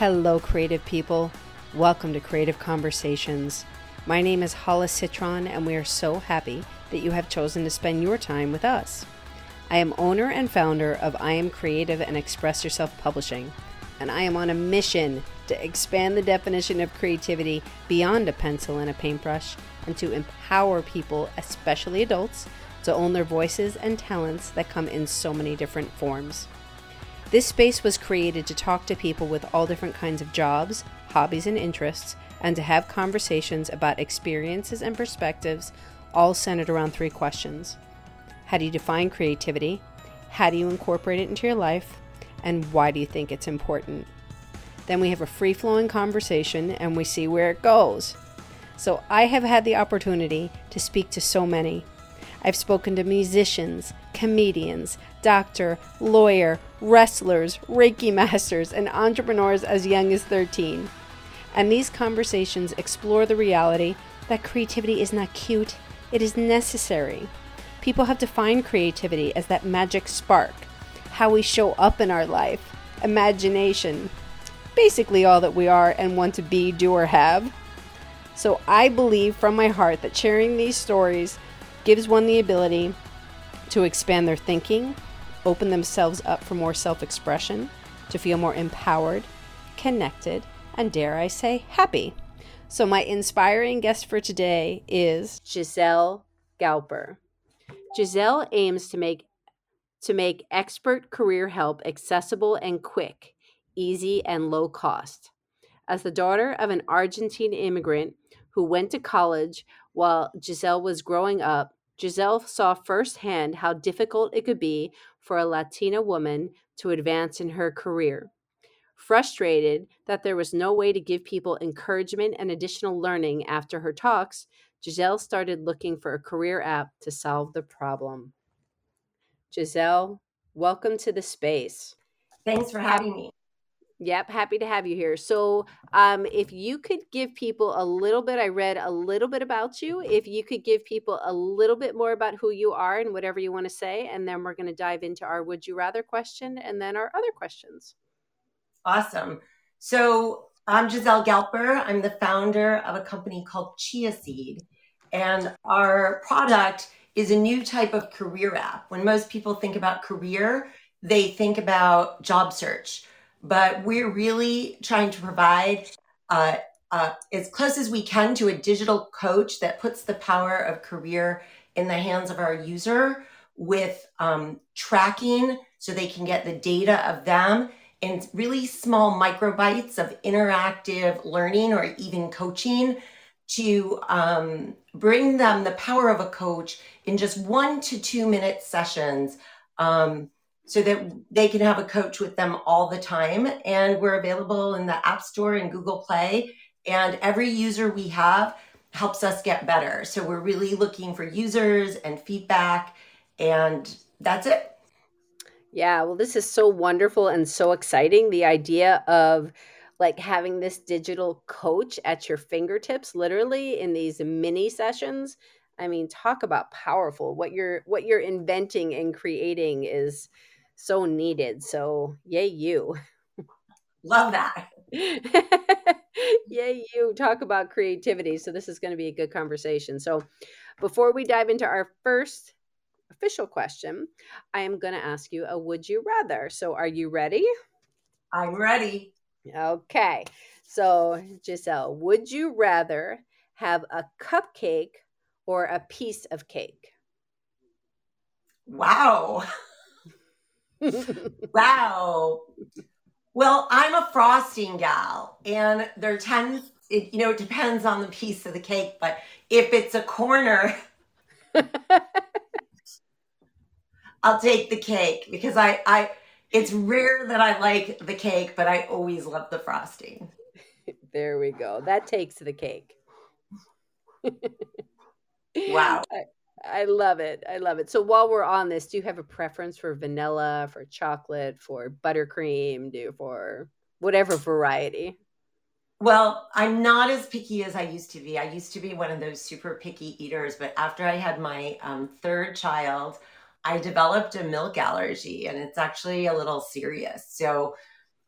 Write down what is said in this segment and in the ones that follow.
Hello, creative people. Welcome to Creative Conversations. My name is Hollis Citron, and we are so happy that you have chosen to spend your time with us. I am owner and founder of I Am Creative and Express Yourself Publishing, and I am on a mission to expand the definition of creativity beyond a pencil and a paintbrush and to empower people, especially adults, to own their voices and talents that come in so many different forms. This space was created to talk to people with all different kinds of jobs, hobbies, and interests, and to have conversations about experiences and perspectives, all centered around three questions How do you define creativity? How do you incorporate it into your life? And why do you think it's important? Then we have a free flowing conversation and we see where it goes. So I have had the opportunity to speak to so many. I've spoken to musicians, comedians, doctor, lawyer, wrestlers, Reiki masters, and entrepreneurs as young as 13. And these conversations explore the reality that creativity is not cute, it is necessary. People have defined creativity as that magic spark, how we show up in our life, imagination, basically all that we are and want to be, do, or have. So I believe from my heart that sharing these stories gives one the ability to expand their thinking, open themselves up for more self expression, to feel more empowered, connected, and dare I say, happy. So, my inspiring guest for today is Giselle Galper. Giselle aims to make to make expert career help accessible and quick, easy and low cost. As the daughter of an Argentine immigrant who went to college while Giselle was growing up, Giselle saw firsthand how difficult it could be for a Latina woman to advance in her career. Frustrated that there was no way to give people encouragement and additional learning after her talks, Giselle started looking for a career app to solve the problem. Giselle, welcome to the space. Thanks for having me. Yep, happy to have you here. So, um, if you could give people a little bit, I read a little bit about you. If you could give people a little bit more about who you are and whatever you want to say, and then we're going to dive into our would you rather question and then our other questions. Awesome. So, I'm Giselle Galper. I'm the founder of a company called Chia Seed, and our product is a new type of career app. When most people think about career, they think about job search but we're really trying to provide uh, uh, as close as we can to a digital coach that puts the power of career in the hands of our user with um, tracking so they can get the data of them in really small microbites of interactive learning or even coaching to um, bring them the power of a coach in just one to two minute sessions. Um, so that they can have a coach with them all the time. And we're available in the App Store and Google Play. And every user we have helps us get better. So we're really looking for users and feedback. And that's it. Yeah, well, this is so wonderful and so exciting. The idea of like having this digital coach at your fingertips, literally in these mini sessions. I mean, talk about powerful. What you're what you're inventing and creating is so needed. So, yay, you. Love that. yay, you. Talk about creativity. So, this is going to be a good conversation. So, before we dive into our first official question, I am going to ask you a would you rather. So, are you ready? I'm ready. Okay. So, Giselle, would you rather have a cupcake or a piece of cake? Wow. wow. Well, I'm a frosting gal, and there tends, it, you know, it depends on the piece of the cake, but if it's a corner, I'll take the cake because I, I, it's rare that I like the cake, but I always love the frosting. There we go. That takes the cake. wow. I love it. I love it. So while we're on this, do you have a preference for vanilla, for chocolate, for buttercream, do for whatever variety? Well, I'm not as picky as I used to be. I used to be one of those super picky eaters, but after I had my um, third child, I developed a milk allergy and it's actually a little serious. So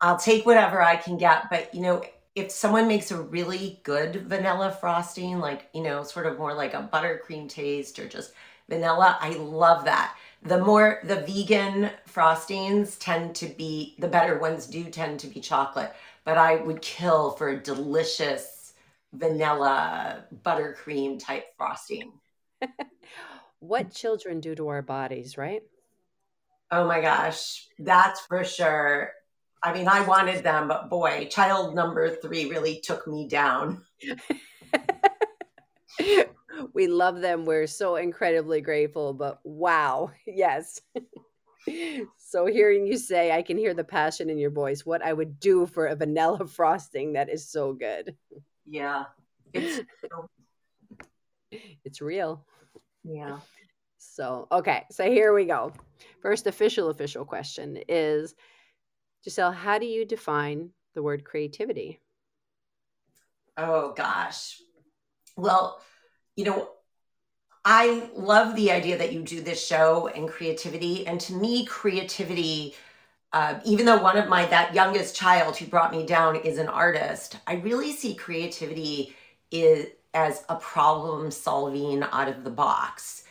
I'll take whatever I can get. But, you know, if someone makes a really good vanilla frosting, like, you know, sort of more like a buttercream taste or just vanilla, I love that. The more the vegan frostings tend to be, the better ones do tend to be chocolate. But I would kill for a delicious vanilla buttercream type frosting. what children do to our bodies, right? Oh my gosh, that's for sure. I mean, I wanted them, but boy, child number three really took me down. we love them. We're so incredibly grateful, but wow, yes. so hearing you say, I can hear the passion in your voice. What I would do for a vanilla frosting that is so good. Yeah. It's, it's real. Yeah. So, okay. So here we go. First official official question is Giselle, how do you define the word creativity? Oh gosh. Well, you know, I love the idea that you do this show and creativity. And to me, creativity, uh, even though one of my that youngest child who brought me down is an artist, I really see creativity is as a problem solving out of the box,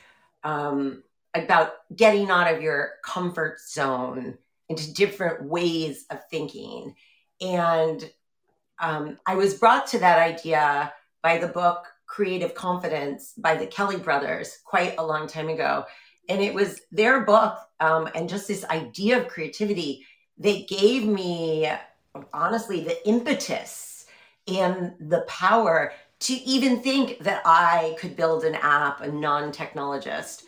um, about getting out of your comfort zone into different ways of thinking. And um, I was brought to that idea by the book Creative Confidence by the Kelley brothers quite a long time ago. And it was their book um, and just this idea of creativity that gave me, honestly, the impetus and the power to even think that I could build an app, a non technologist.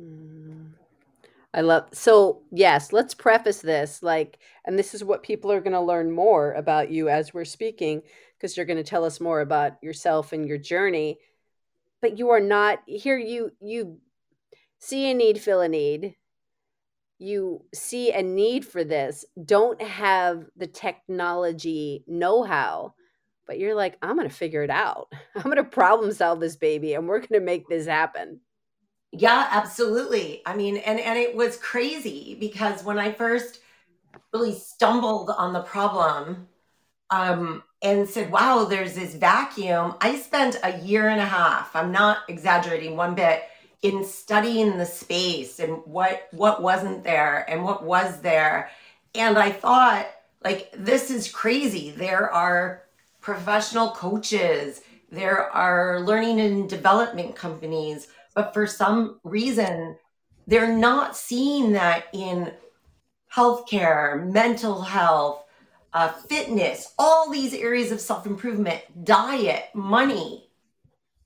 Mm. I love so yes, let's preface this like and this is what people are going to learn more about you as we're speaking because you're going to tell us more about yourself and your journey. But you are not here you you see a need, fill a need. You see a need for this, don't have the technology know-how, but you're like, I'm going to figure it out. I'm going to problem solve this baby and we're going to make this happen. Yeah, absolutely. I mean, and and it was crazy because when I first really stumbled on the problem um, and said, "Wow, there's this vacuum," I spent a year and a half. I'm not exaggerating one bit in studying the space and what what wasn't there and what was there. And I thought, like, this is crazy. There are professional coaches. There are learning and development companies but for some reason, they're not seeing that in healthcare, mental health, uh, fitness, all these areas of self improvement, diet, money,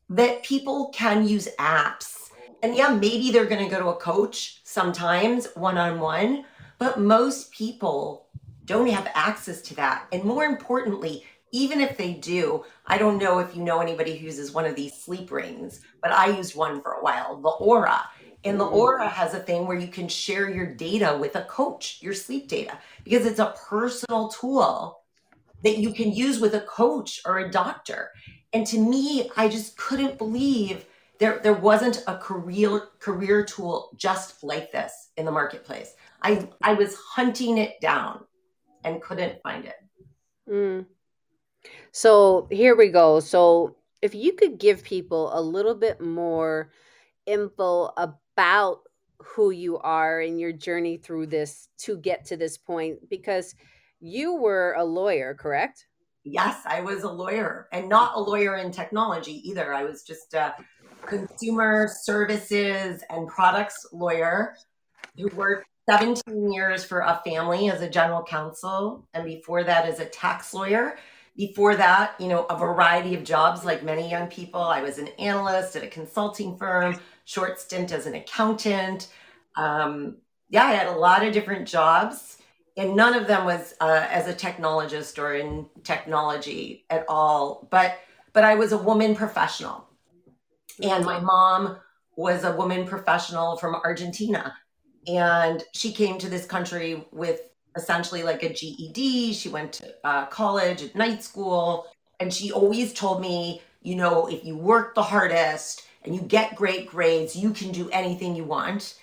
that people can use apps. And yeah, maybe they're going to go to a coach sometimes one on one, but most people don't have access to that. And more importantly, even if they do, I don't know if you know anybody who uses one of these sleep rings, but I used one for a while, the Oura. And the Oura has a thing where you can share your data with a coach, your sleep data, because it's a personal tool that you can use with a coach or a doctor. And to me, I just couldn't believe there, there wasn't a career career tool just like this in the marketplace. I I was hunting it down and couldn't find it. Mm. So here we go. So if you could give people a little bit more info about who you are and your journey through this to get to this point, because you were a lawyer, correct? Yes, I was a lawyer and not a lawyer in technology either. I was just a consumer services and products lawyer who worked 17 years for a family as a general counsel and before that as a tax lawyer before that, you know, a variety of jobs like many young people. I was an analyst at a consulting firm, short stint as an accountant. Um, yeah, I had a lot of different jobs, and none of them was uh, as a technologist or in technology at all. But but I was a woman professional, and my mom was a woman professional from Argentina, and she came to this country with essentially like a GED. She went to uh, college at night school. And she always told me, you know, if you work the hardest and you get great grades, you can do anything you want.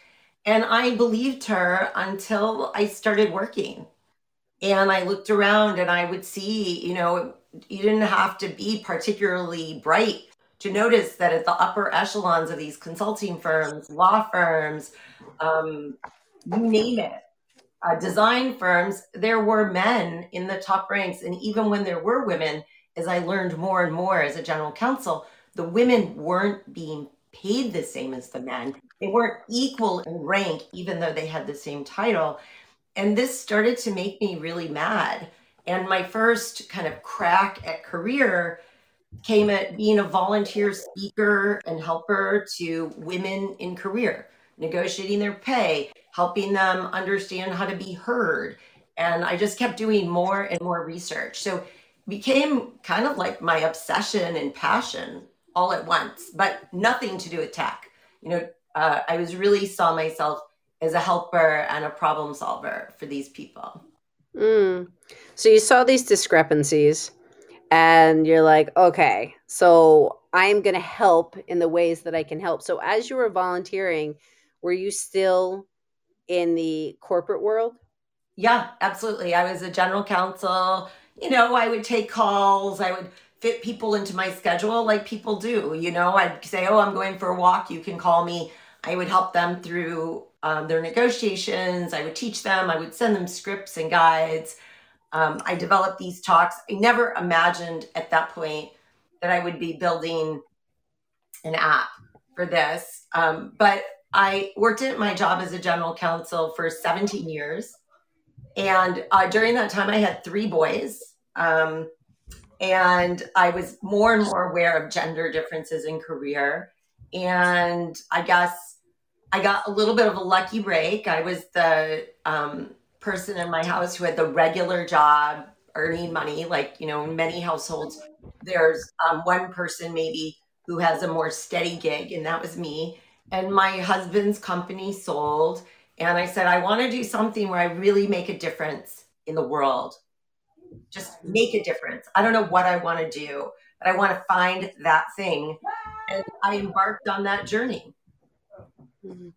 And I believed her until I started working. And I looked around and I would see, you know, you didn't have to be particularly bright to notice that at the upper echelons of these consulting firms, law firms, um, you name it, uh, design firms, there were men in the top ranks. And even when there were women, as I learned more and more as a general counsel, the women weren't being paid the same as the men. They weren't equal in rank, even though they had the same title. And this started to make me really mad. And my first kind of crack at career came at being a volunteer speaker and helper to women in career, negotiating their pay, helping them understand how to be heard. And I just kept doing more and more research. So became kind of like my obsession and passion all at once, but nothing to do with tech. You know, uh, I was really saw myself as a helper and a problem solver for these people. Mm. So you saw these discrepancies and you're like, okay, so I'm going to help in the ways that I can help. So as you were volunteering, were you still in the corporate world? Yeah, absolutely. I was a general counsel. You know, I would take calls, I would fit people into my schedule like people do. You know, I'd say, oh, I'm going for a walk. You can call me. I would help them through um, their negotiations. I would teach them. I would send them scripts and guides. Um, I developed these talks. I never imagined at that point that I would be building an app for this. Um, but I worked at my job as a general counsel for 17 years. And uh, during that time, I had three boys. Um, and I was more and more aware of gender differences in career. And I guess I got a little bit of a lucky break. I was the um, person in my house who had the regular job earning money. Like, you know, in many households, there's um, one person maybe who has a more steady gig, and that was me. And my husband's company sold. And I said, I want to do something where I really make a difference in the world just make a difference. I don't know what I want to do, but I want to find that thing. And I embarked on that journey. Mm-hmm.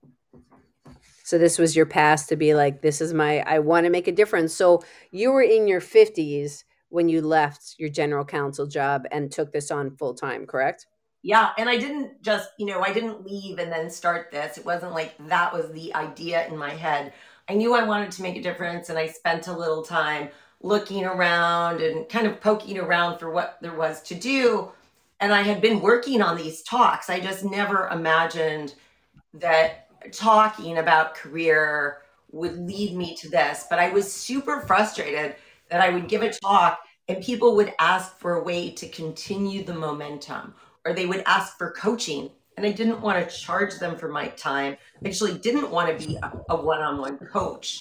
So this was your past to be like, this is my, I want to make a difference. So you were in your 50s when you left your general counsel job and took this on full time, correct? Yeah. And I didn't just, you know, I didn't leave and then start this. It wasn't like that was the idea in my head. I knew I wanted to make a difference and I spent a little time looking around and kind of poking around for what there was to do. And I had been working on these talks. I just never imagined that talking about career would lead me to this. But I was super frustrated that I would give a talk and people would ask for a way to continue the momentum or they would ask for coaching. And I didn't want to charge them for my time. I actually didn't want to be a one on one coach.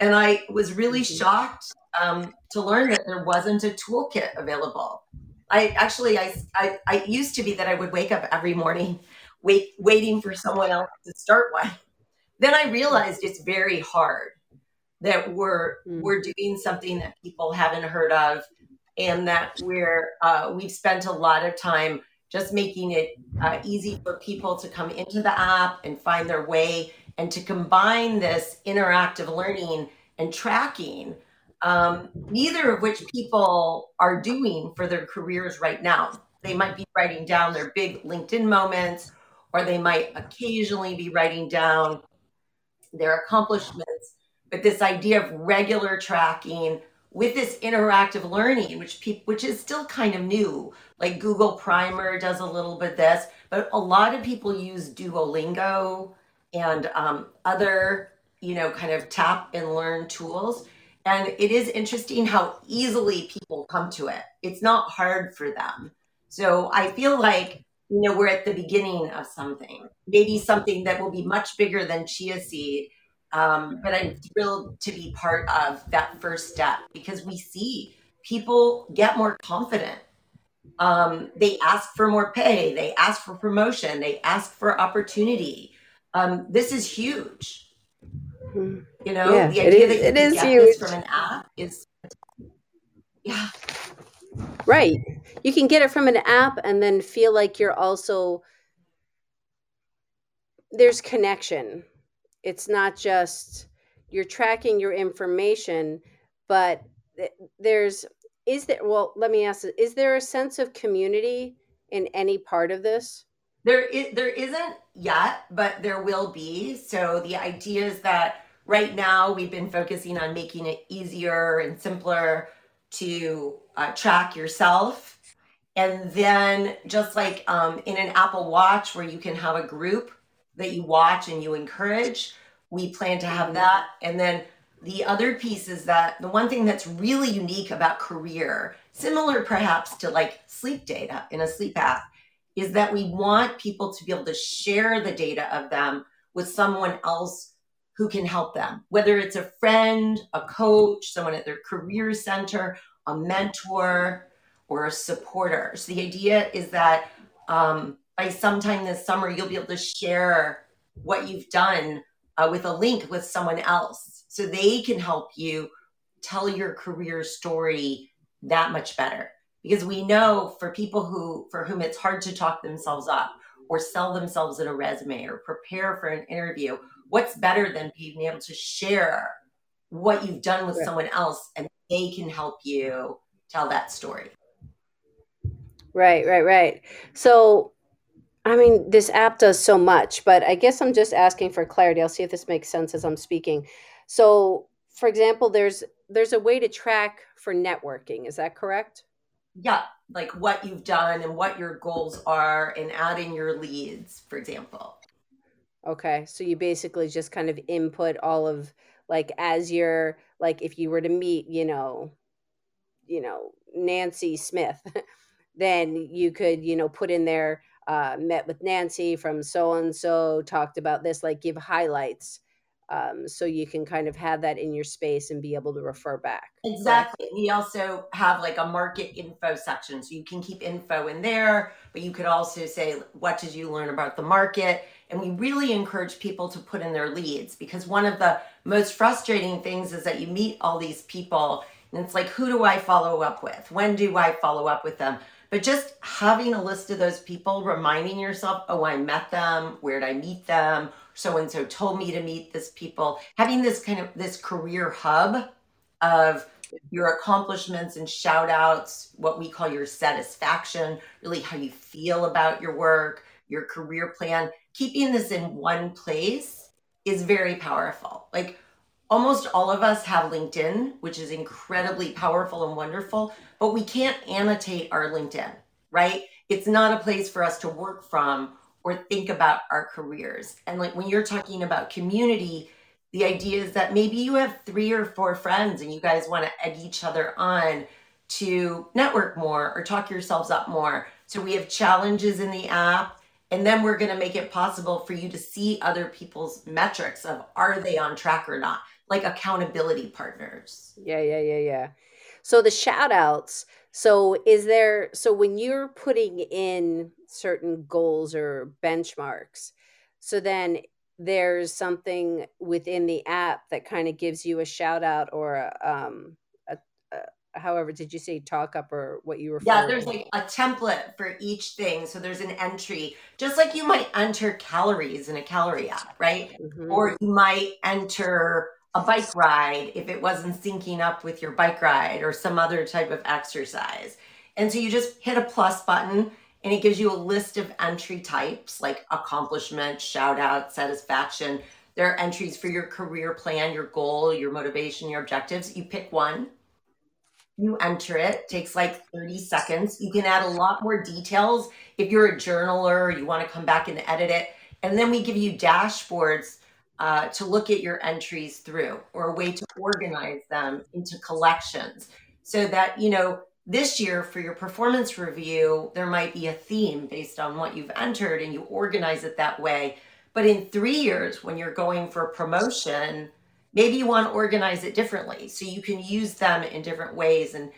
And I was really mm-hmm. shocked um, to learn that there wasn't a toolkit available. I actually, I, I, I used to be that I would wake up every morning, wait, waiting for someone else to start one. Then I realized it's very hard that we're mm. we're doing something that people haven't heard of, and that we're uh, we've spent a lot of time just making it uh, easy for people to come into the app and find their way, and to combine this interactive learning and tracking um, neither of which people are doing for their careers right now. They might be writing down their big LinkedIn moments, or they might occasionally be writing down their accomplishments. But this idea of regular tracking with this interactive learning, which which is still kind of new, like Google Primer does a little bit this, but a lot of people use Duolingo and um, other, you know, kind of tap and learn tools and it is interesting how easily people come to it. It's not hard for them. So I feel like, you know, we're at the beginning of something, maybe something that will be much bigger than Chia Seed. Um, but I'm thrilled to be part of that first step because we see people get more confident. Um, they ask for more pay, they ask for promotion, they ask for opportunity. Um, this is huge. You know, yeah, the idea that you it is huge. from an app is, yeah. Right. You can get it from an app and then feel like you're also, there's connection. It's not just, you're tracking your information, but there's is there well let me ask is there a sense of community in any part of this? There is there isn't yet but there will be. So the idea is that right now we've been focusing on making it easier and simpler to uh, track yourself. And then just like um, in an apple watch where you can have a group that you watch and you encourage we plan to have that and then the other piece is that the one thing that's really unique about career, similar perhaps to like sleep data in a sleep app, is that we want people to be able to share the data of them with someone else who can help them, whether it's a friend, a coach, someone at their career center, a mentor, or a supporter. So the idea is that um, by sometime this summer, you'll be able to share what you've done uh, with a link with someone else. So they can help you tell your career story that much better. Because we know for people who for whom it's hard to talk themselves up or sell themselves in a resume or prepare for an interview what's better than being able to share what you've done with someone else and they can help you tell that story? Right right right. So I mean, this app does so much, but I guess I'm just asking for clarity. I'll see if this makes sense as I'm speaking. So, for example, there's there's a way to track for networking. Is that correct? Yeah, like what you've done and what your goals are and adding your leads, for example. Okay. So you basically just kind of input all of like as you're like if you were to meet, you know, you know, Nancy Smith, then you could, you know, put in there uh, met with Nancy from so and so, talked about this, like give highlights um, so you can kind of have that in your space and be able to refer back. Exactly. We also have like a market info section. So you can keep info in there, but you could also say, what did you learn about the market? And we really encourage people to put in their leads because one of the most frustrating things is that you meet all these people and it's like, who do I follow up with? When do I follow up with them? But just having a list of those people, reminding yourself, oh, I met them, where did I meet them? So and so told me to meet this people. Having this kind of this career hub of your accomplishments and shout outs, what we call your satisfaction, really how you feel about your work, your career plan, keeping this in one place is very powerful. Like almost all of us have LinkedIn, which is incredibly powerful and wonderful, but we can't annotate our LinkedIn, right? It's not a place for us to work from or think about our careers. And like when you're talking about community, the idea is that maybe you have three or four friends and you guys want to egg each other on to network more or talk yourselves up more. So we have challenges in the app and then we're going to make it possible for you to see other people's metrics of are they on track or not like accountability partners. Yeah, yeah, yeah, yeah. So the shout outs. So is there so when you're putting in certain goals or benchmarks, so then there's something within the app that kind of gives you a shout out or a, um a, a, however did you say talk up or what you were yeah there's like a template for each thing so there's an entry just like you might enter calories in a calorie app right mm-hmm. or you might enter a bike ride if it wasn't syncing up with your bike ride or some other type of exercise. And so you just hit a plus button and it gives you a list of entry types like accomplishment, shout out, satisfaction. There are entries for your career plan, your goal, your motivation, your objectives. You pick one, you enter it, it takes like 30 seconds. You can add a lot more details if you're a journaler, you want to come back and edit it. And then we give you dashboards uh, to look at your entries through or a way to organize them into collections so that you know this year for your performance review there might be a theme based on what you've entered and you organize it that way. But in three years when you're going for promotion maybe you want to organize it differently so you can use them in different ways and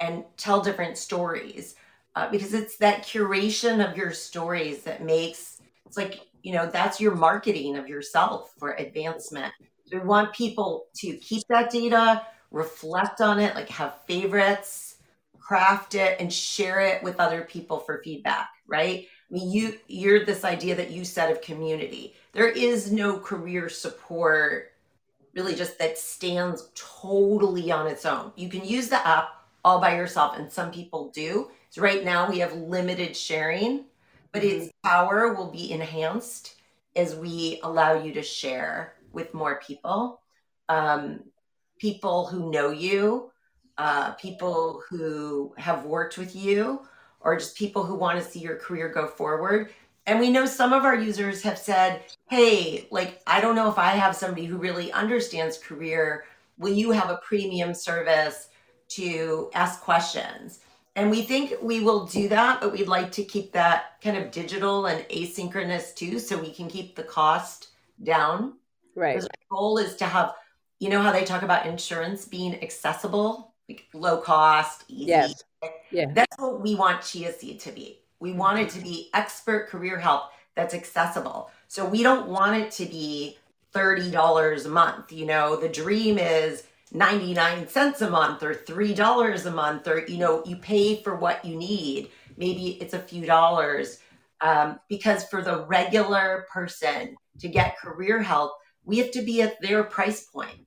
and tell different stories uh, because it's that curation of your stories that makes it's like you know that's your marketing of yourself for advancement we want people to keep that data reflect on it like have favorites craft it and share it with other people for feedback right i mean you you're this idea that you said of community there is no career support really just that stands totally on its own. You can use the app all by yourself, and some people do. So right now we have limited sharing, but its mm-hmm. power will be enhanced as we allow you to share with more people. Um, people who know you, uh, people who have worked with you, or just people who want to see your career go forward. And we know some of our users have said, hey, like, I don't know if I have somebody who really understands career. Will you have a premium service to ask questions? And we think we will do that, but we'd like to keep that kind of digital and asynchronous too, so we can keep the cost down. Right. Because our goal is to have, you know, how they talk about insurance being accessible, like low cost, easy. Yes. Yeah. That's what we want Chia Seed to be. We mm-hmm. want it to be expert career help that's accessible. So we don't want it to be $30 a month. You know, the dream is 99 cents a month or $3 a month, or, you know, you pay for what you need. Maybe it's a few dollars. Um, because for the regular person to get career help, we have to be at their price point.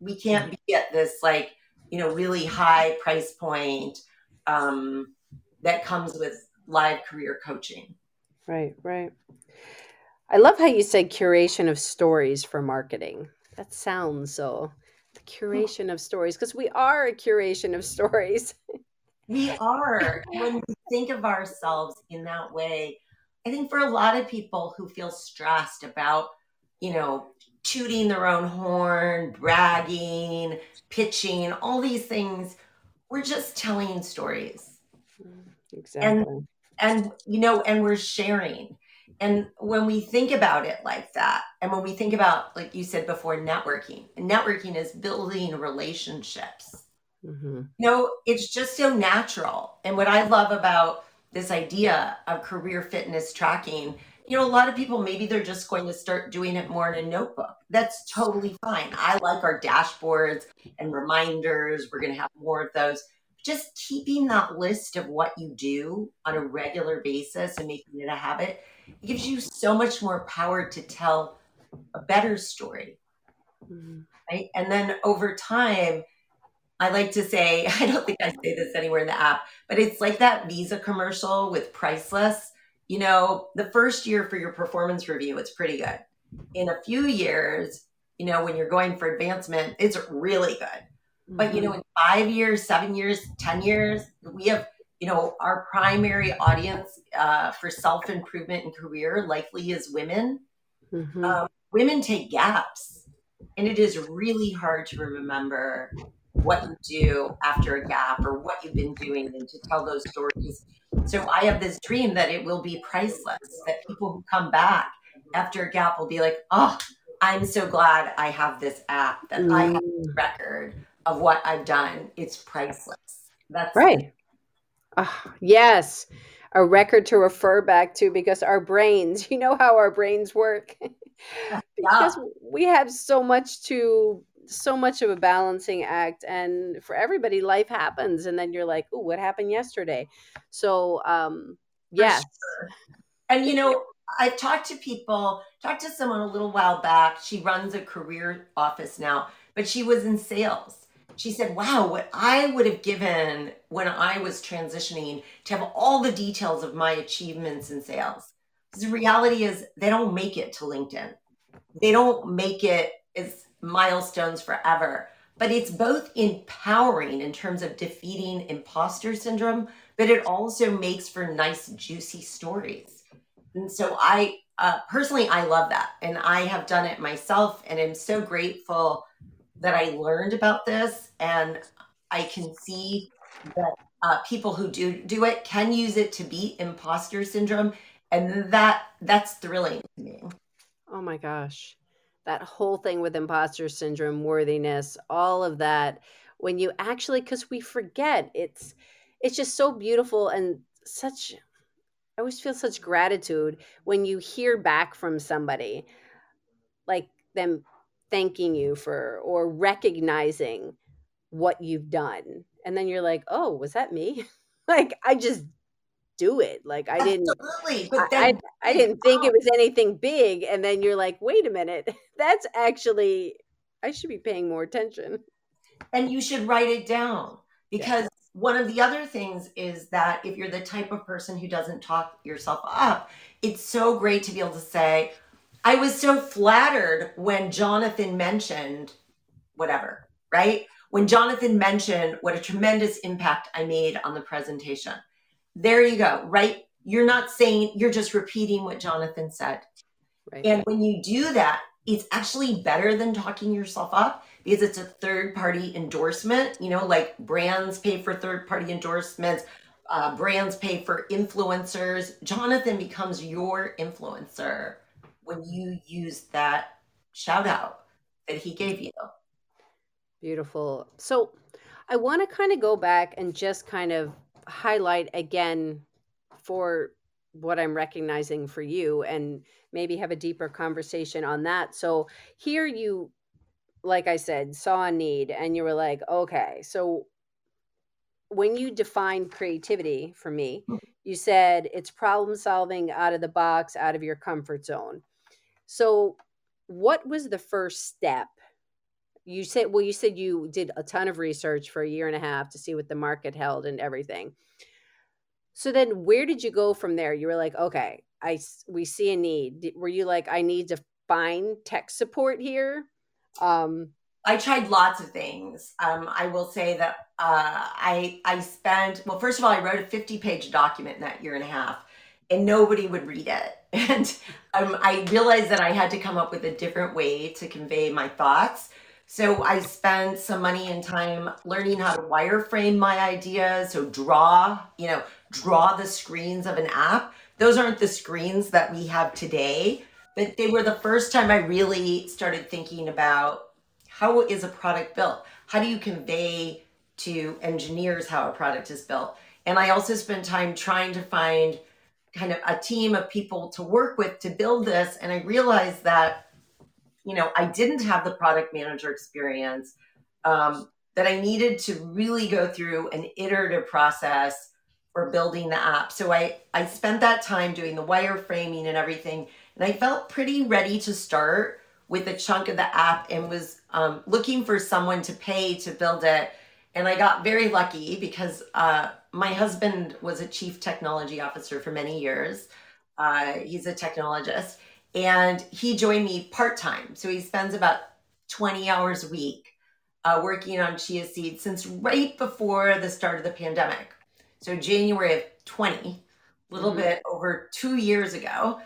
We can't be at this, like, you know, really high price point um, that comes with live career coaching. Right, right. I love how you said curation of stories for marketing. That sounds so curation of stories because we are a curation of stories. we are. When we think of ourselves in that way, I think for a lot of people who feel stressed about, you know, tooting their own horn, bragging, pitching, all these things, we're just telling stories. Mm-hmm. Exactly. And and you know and we're sharing and when we think about it like that and when we think about like you said before networking networking is building relationships. Mm-hmm. you know it's just so natural. And what i love about this idea of career fitness tracking you know a lot of people maybe they're just going to start doing it more in a notebook. That's totally fine. I like our dashboards and reminders. We're going to have more of those. Just keeping that list of what you do on a regular basis and making it a habit it gives you so much more power to tell a better story mm-hmm. right and then over time i like to say i don't think i say this anywhere in the app but it's like that visa commercial with priceless you know the first year for your performance review it's pretty good in a few years you know when you're going for advancement it's really good but you know, mm-hmm. in five years, seven years, ten years, we have you know our primary audience uh, for self improvement and career likely is women. Mm-hmm. Um, women take gaps, and it is really hard to remember what you do after a gap or what you've been doing and to tell those stories. So I have this dream that it will be priceless. That people who come back after a gap will be like, oh. I'm so glad I have this app that mm. I have this mm. record of what I've done, it's priceless. That's right. Oh, yes. A record to refer back to because our brains, you know how our brains work. because yeah. we have so much to so much of a balancing act and for everybody life happens and then you're like, "Oh, what happened yesterday?" So, um yes. Sure. And you know, I've talked to people, talked to someone a little while back. She runs a career office now, but she was in sales she said, Wow, what I would have given when I was transitioning to have all the details of my achievements in sales. The reality is, they don't make it to LinkedIn, they don't make it as milestones forever. But it's both empowering in terms of defeating imposter syndrome, but it also makes for nice, juicy stories. And so I uh, personally, I love that. And I have done it myself and I'm so grateful that I learned about this, and I can see that uh, people who do do it can use it to beat imposter syndrome, and that that's thrilling to me. Oh my gosh, that whole thing with imposter syndrome, worthiness, all of that. When you actually, because we forget, it's it's just so beautiful and such. I always feel such gratitude when you hear back from somebody, like them thanking you for or recognizing what you've done. And then you're like oh was that me? Like i just do it. Like i didn't Absolutely. but then, I, I, didn't think it was anything big. And then you're like wait a minute. That's actually I should be paying more attention. And you should write it down. Because yeah. one of the other things is that if you're the type of person who doesn't talk yourself up, it's so great to be able to say, I was so flattered when Jonathan mentioned whatever, right? When Jonathan mentioned what a tremendous impact I made on the presentation. There you go, right? You're not saying, you're just repeating what Jonathan said. Right. And when you do that, it's actually better than talking yourself up because it's a third party endorsement. You know, like brands pay for third party endorsements, uh, brands pay for influencers. Jonathan becomes your influencer when you use that shout out that he gave you. Beautiful. So I want to kind of go back and just kind of highlight again for what I'm recognizing for you and maybe have a deeper conversation on that. So here you like I said, saw a need and you were like, okay, so when you defined creativity for me, you said it's problem solving out of the box, out of your comfort zone. So, what was the first step? You said, well, you said you did a ton of research for a year and a half to see what the market held and everything. So then, where did you go from there? You were like, okay, I we see a need. Were you like, I need to find tech support here? Um, I tried lots of things. Um, I will say that uh, I I spent well. First of all, I wrote a fifty page document in that year and a half, and nobody would read it. And um, I realized that I had to come up with a different way to convey my thoughts. So I spent some money and time learning how to wireframe my ideas. So draw, you know, draw the screens of an app. Those aren't the screens that we have today, but they were the first time I really started thinking about how is a product built? How do you convey to engineers how a product is built? And I also spent time trying to find kind of a team of people to work with to build this. And I realized that, you know, I didn't have the product manager experience, um, that I needed to really go through an iterative process for building the app. So I, I spent that time doing the wireframing and everything. And I felt pretty ready to start with a chunk of the app and was um, looking for someone to pay to build it. And I got very lucky because uh, my husband was a chief technology officer for many years. Uh, he's a technologist, and he joined me part time. So he spends about 20 hours a week uh, working on Chia seeds since right before the start of the pandemic. So January of 20, a little mm-hmm. bit over two years ago.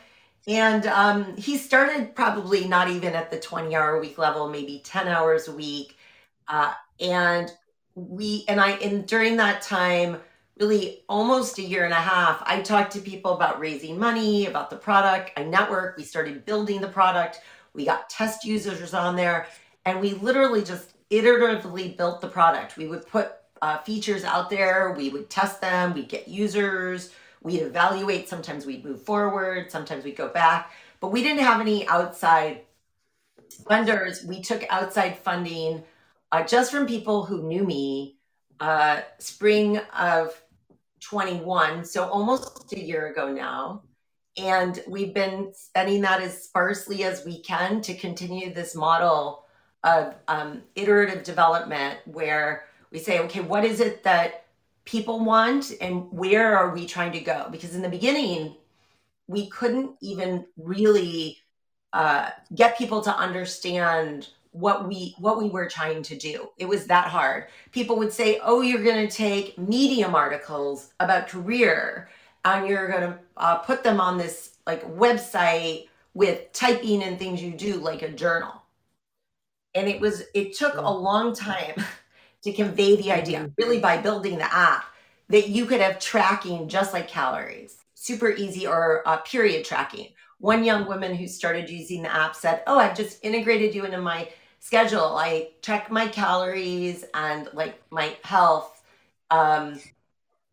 And um, he started probably not even at the 20 hour a week level, maybe 10 hours a week. Uh, and we, and I, and during that time, really almost a year and a half, I talked to people about raising money, about the product. I networked, we started building the product, we got test users on there, and we literally just iteratively built the product. We would put uh, features out there, we would test them, we'd get users, we'd evaluate, sometimes we'd move forward, sometimes we'd go back, but we didn't have any outside funders. We took outside funding uh, just from people who knew me uh, spring of 21, so almost a year ago now. And we've been spending that as sparsely as we can to continue this model of um, iterative development where we say, okay, what is it that people want and where are we trying to go? Because in the beginning, we couldn't even really uh, get people to understand what we what we were trying to do. It was that hard. People would say oh you're going to take medium articles about career and you're going to uh, put them on this like website with typing and things you do like a journal. And it was it took a long time to convey the idea mm-hmm. really by building the app that you could have tracking just like calories super easy or uh, period tracking. One young woman who started using the app said oh i've just integrated you into my schedule. I check my calories and like my health um,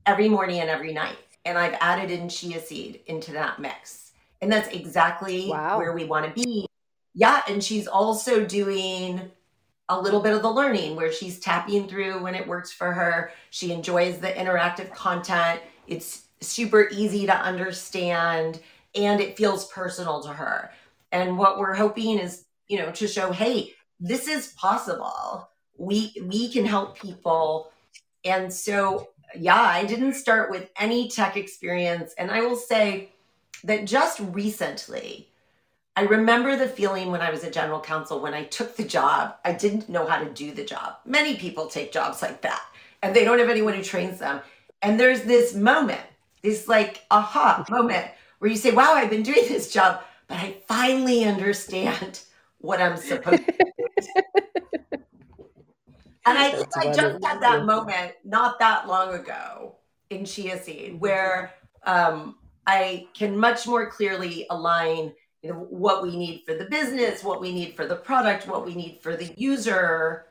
every morning and every night. And I've added in chia seed into that mix. And that's exactly wow. where we want to be. Yeah. And she's also doing a little bit of the learning where she's tapping through when it works for her. She enjoys the interactive content. It's super easy to understand and it feels personal to her. And what we're hoping is, you know, to show, hey, this is possible. We we can help people. And so yeah, I didn't start with any tech experience. And I will say that just recently, I remember the feeling when I was a general counsel when I took the job, I didn't know how to do the job. Many people take jobs like that and they don't have anyone who trains them. And there's this moment, this like aha moment where you say, wow, I've been doing this job, but I finally understand what I'm supposed to do. and I think I just had that moment not that long ago in Cheaseed where um, I can much more clearly align you know what we need for the business what we need for the product what we need for the user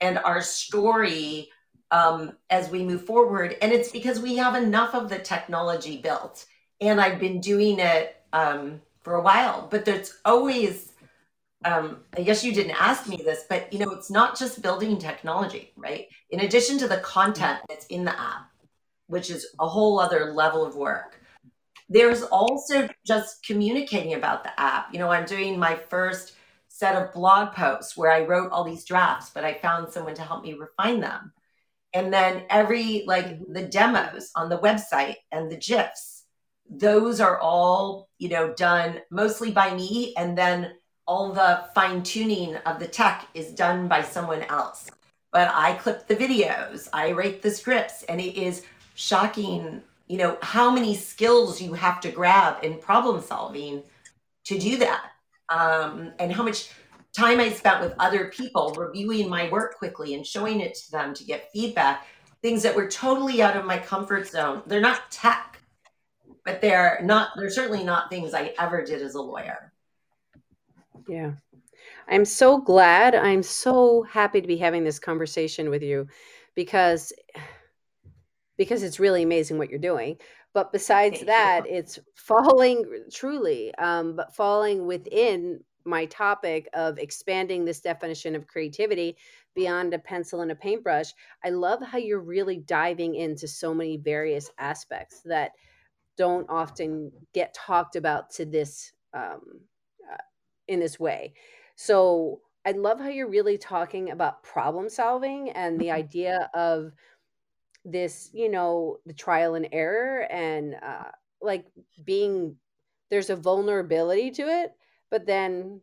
and our story um, as we move forward and it's because we have enough of the technology built and i've been doing it um, for a while but there's always um, i guess you didn't ask me this but you know it's not just building technology right in addition to the content that's in the app which is a whole other level of work there's also just communicating about the app. You know, I'm doing my first set of blog posts where I wrote all these drafts, but I found someone to help me refine them. And then every like the demos on the website and the GIFs, those are all, you know, done mostly by me. And then all the fine tuning of the tech is done by someone else. But I clip the videos, I write the scripts, and it is shocking you know how many skills you have to grab in problem solving to do that. Um, and how much time i spent with other people reviewing my work quickly and showing it to them to get feedback things that were totally out of my comfort zone. They're not tech but they're not they're certainly not things i ever did as a lawyer yeah i'm so glad i'm so happy to be having this conversation with you because because it's really amazing what you're doing. But besides Thank that, you. it's falling truly, um, but falling within my topic of expanding this definition of creativity beyond a pencil and a paintbrush. I love how you're really diving into so many various aspects that don't often get talked about to this um, in this way. So I love how you're really talking about problem solving and the mm-hmm. idea of this you know the trial and error and uh like being there's a vulnerability to it but then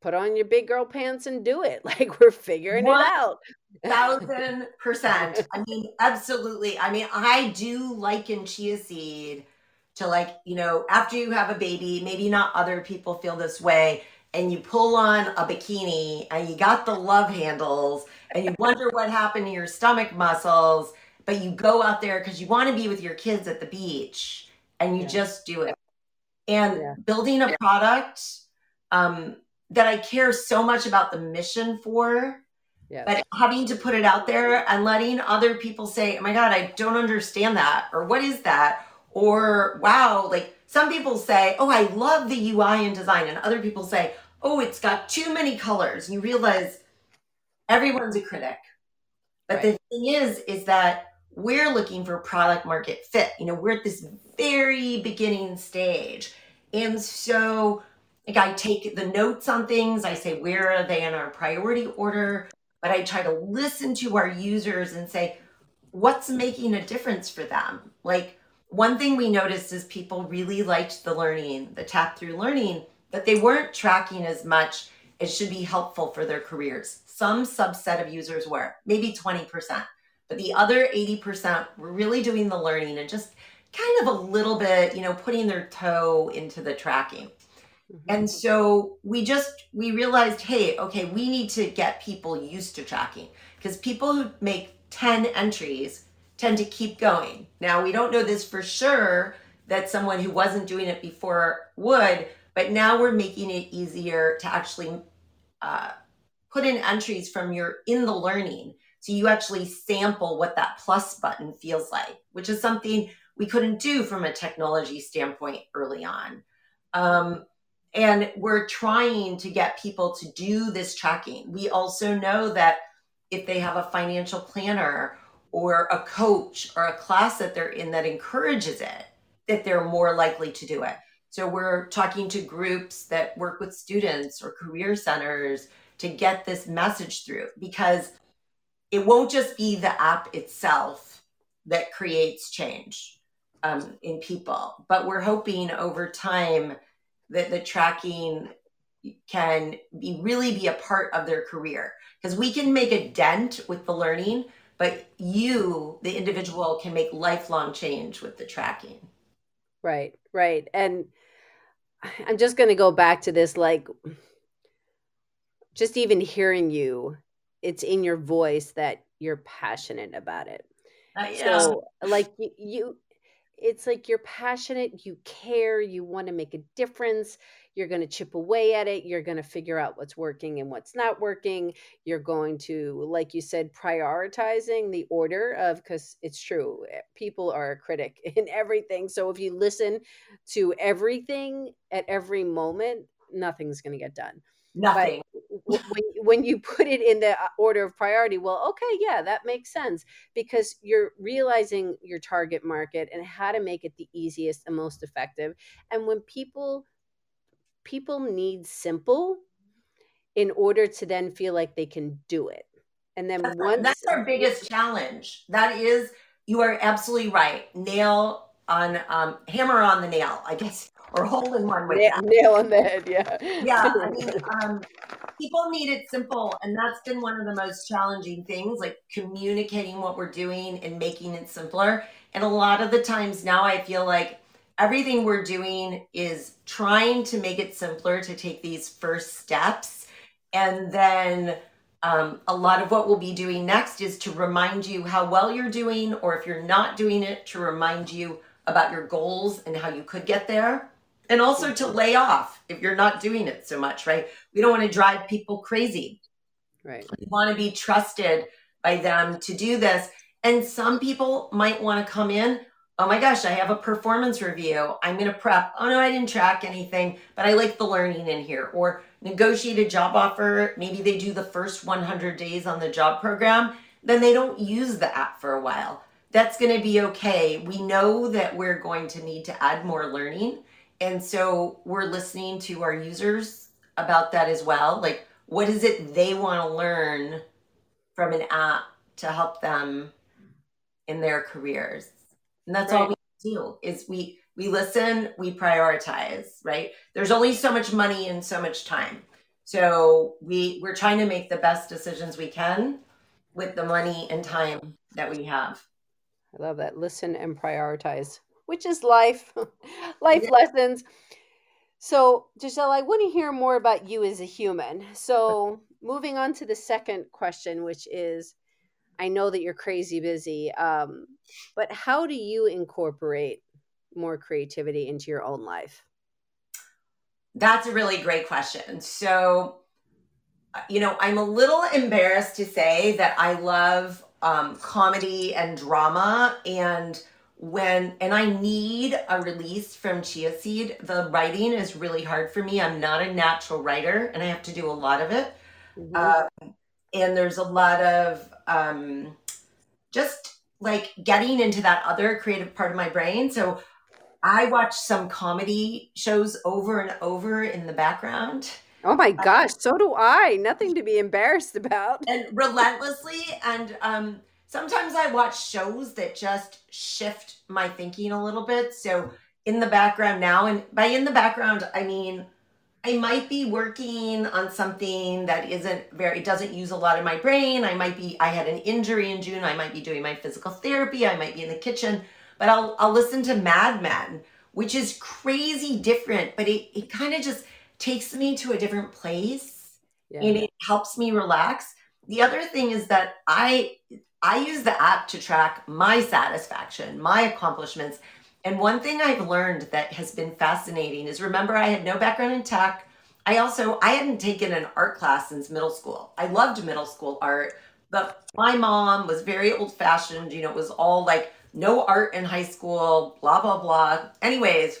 put on your big girl pants and do it like we're figuring One it out thousand percent i mean absolutely i mean i do liken Cheaseed to like you know after you have a baby maybe not other people feel this way and you pull on a bikini and you got the love handles and you wonder what happened to your stomach muscles but you go out there because you want to be with your kids at the beach and you yeah. just do it. And yeah. building a product um, that I care so much about the mission for, yes. but having to put it out there and letting other people say, oh my God, I don't understand that, or what is that? Or wow, like some people say, oh, I love the UI and design, and other people say, oh, it's got too many colors. You realize everyone's a critic. But right. the thing is, is that we're looking for product market fit. You know, we're at this very beginning stage. And so, like, I take the notes on things, I say, where are they in our priority order? But I try to listen to our users and say, what's making a difference for them? Like, one thing we noticed is people really liked the learning, the tap through learning, but they weren't tracking as much as should be helpful for their careers. Some subset of users were, maybe 20%. But the other 80% were really doing the learning and just kind of a little bit, you know, putting their toe into the tracking. Mm-hmm. And so we just we realized, hey, okay, we need to get people used to tracking because people who make 10 entries tend to keep going. Now, we don't know this for sure that someone who wasn't doing it before would, but now we're making it easier to actually uh, put in entries from your in the learning so you actually sample what that plus button feels like, which is something we couldn't do from a technology standpoint early on. Um, and we're trying to get people to do this tracking. We also know that if they have a financial planner or a coach or a class that they're in that encourages it, that they're more likely to do it. So we're talking to groups that work with students or career centers to get this message through because it won't just be the app itself that creates change um, in people, but we're hoping over time that the tracking can be really be a part of their career. Because we can make a dent with the learning but you the individual can make lifelong change with the tracking. Right right. And i'm just going to go back to this like just even hearing you it's in your voice that you're passionate about it uh, yeah. so like you, you it's like you're passionate you care you want to make a difference you're going to chip away at it you're going to figure out what's working and what's not working you're going to like you said prioritizing the order of because it's true eh, people are a critic in everything so if you listen to everything at every moment nothing's going to get done nothing. when, when you put it in the uh, order of priority well okay yeah that makes sense because you're realizing your target market and how to make it the easiest and most effective and when people people need simple in order to then feel like they can do it. And then that's, once that's our biggest challenge. That is, you are absolutely right. Nail on um, hammer on the nail, I guess, or hole in one with nail, nail on the head. Yeah, yeah. I mean, um, people need it simple, and that's been one of the most challenging things, like communicating what we're doing and making it simpler. And a lot of the times now, I feel like everything we're doing is trying to make it simpler to take these first steps. And then um, a lot of what we'll be doing next is to remind you how well you're doing, or if you're not doing it, to remind you about your goals and how you could get there. And also to lay off if you're not doing it so much, right? We don't want to drive people crazy. Right. We want to be trusted by them to do this. And some people might want to come in oh my gosh, I have a performance review. I'm going to prep. Oh no, I didn't track anything, but I like the learning in here. Or negotiate a job offer. Maybe they do the first 100 days on the job program, then they don't use the app for a while. That's going to be okay. We know that we're going to need to add more learning. And so we're listening to our users about that as well. Like, what is it they want to learn from an app to help them in their careers? And that's right. all we do is we we listen we prioritize right? There's only so much money and so much time. So we we're trying to make the best decisions we can with the money and time that we have. I love that. Listen and prioritize which is life life yeah. lessons. So giselle i want to hear more about you as a human. So moving on to the second question which is I know that you're crazy busy, um, but how do you incorporate more creativity into your own life? That's a really great question. So, uh, you know, I'm a little embarrassed to say that I love um, comedy and drama and when and I need a release from Cheaseed, the writing is really hard for me. I'm not a natural writer and I have to do a lot of it. Mm-hmm. Um, and there's a lot of um, just like getting into that other creative part of my brain. So I watch some comedy shows over and over in the background. Oh my uh, gosh, so do I. Nothing to be embarrassed about. And relentlessly. And um, sometimes I watch shows that just shift my thinking a little bit. So in the background now, and by in the background, I mean I might be working on something that isn't very, it doesn't use a lot of my brain. I might be, I had an injury in June. I might be doing my physical therapy. I might be in the kitchen, but I'll, I'll listen to Mad Men, which is crazy different, but it, it kind of just takes me to a different place yeah. and it helps me relax. The other thing is that I, I use the app to track my satisfaction, my accomplishments and one thing I've learned that has been fascinating is remember I had no background in tech. I also I hadn't taken an art class since middle school. I loved middle school art, but my mom was very old fashioned, you know, it was all like no art in high school, blah blah blah. Anyways,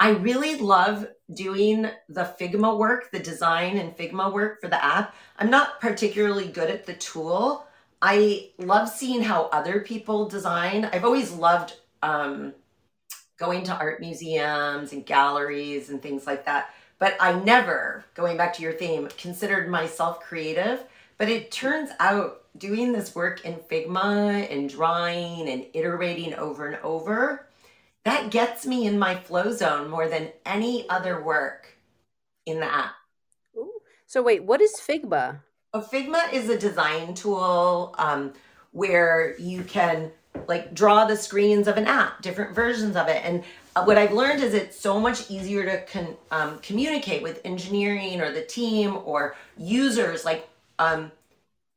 I really love doing the Figma work, the design and Figma work for the app. I'm not particularly good at the tool. I love seeing how other people design. I've always loved um, going to art museums and galleries and things like that. but I never, going back to your theme, considered myself creative. But it turns out doing this work in Figma and drawing and iterating over and over, that gets me in my flow zone more than any other work in the app. Ooh. So wait, what is Figma? A Figma is a design tool um, where you can like draw the screens of an app, different versions of it. And uh, what I've learned is it's so much easier to con- um, communicate with engineering or the team or users. Like, um,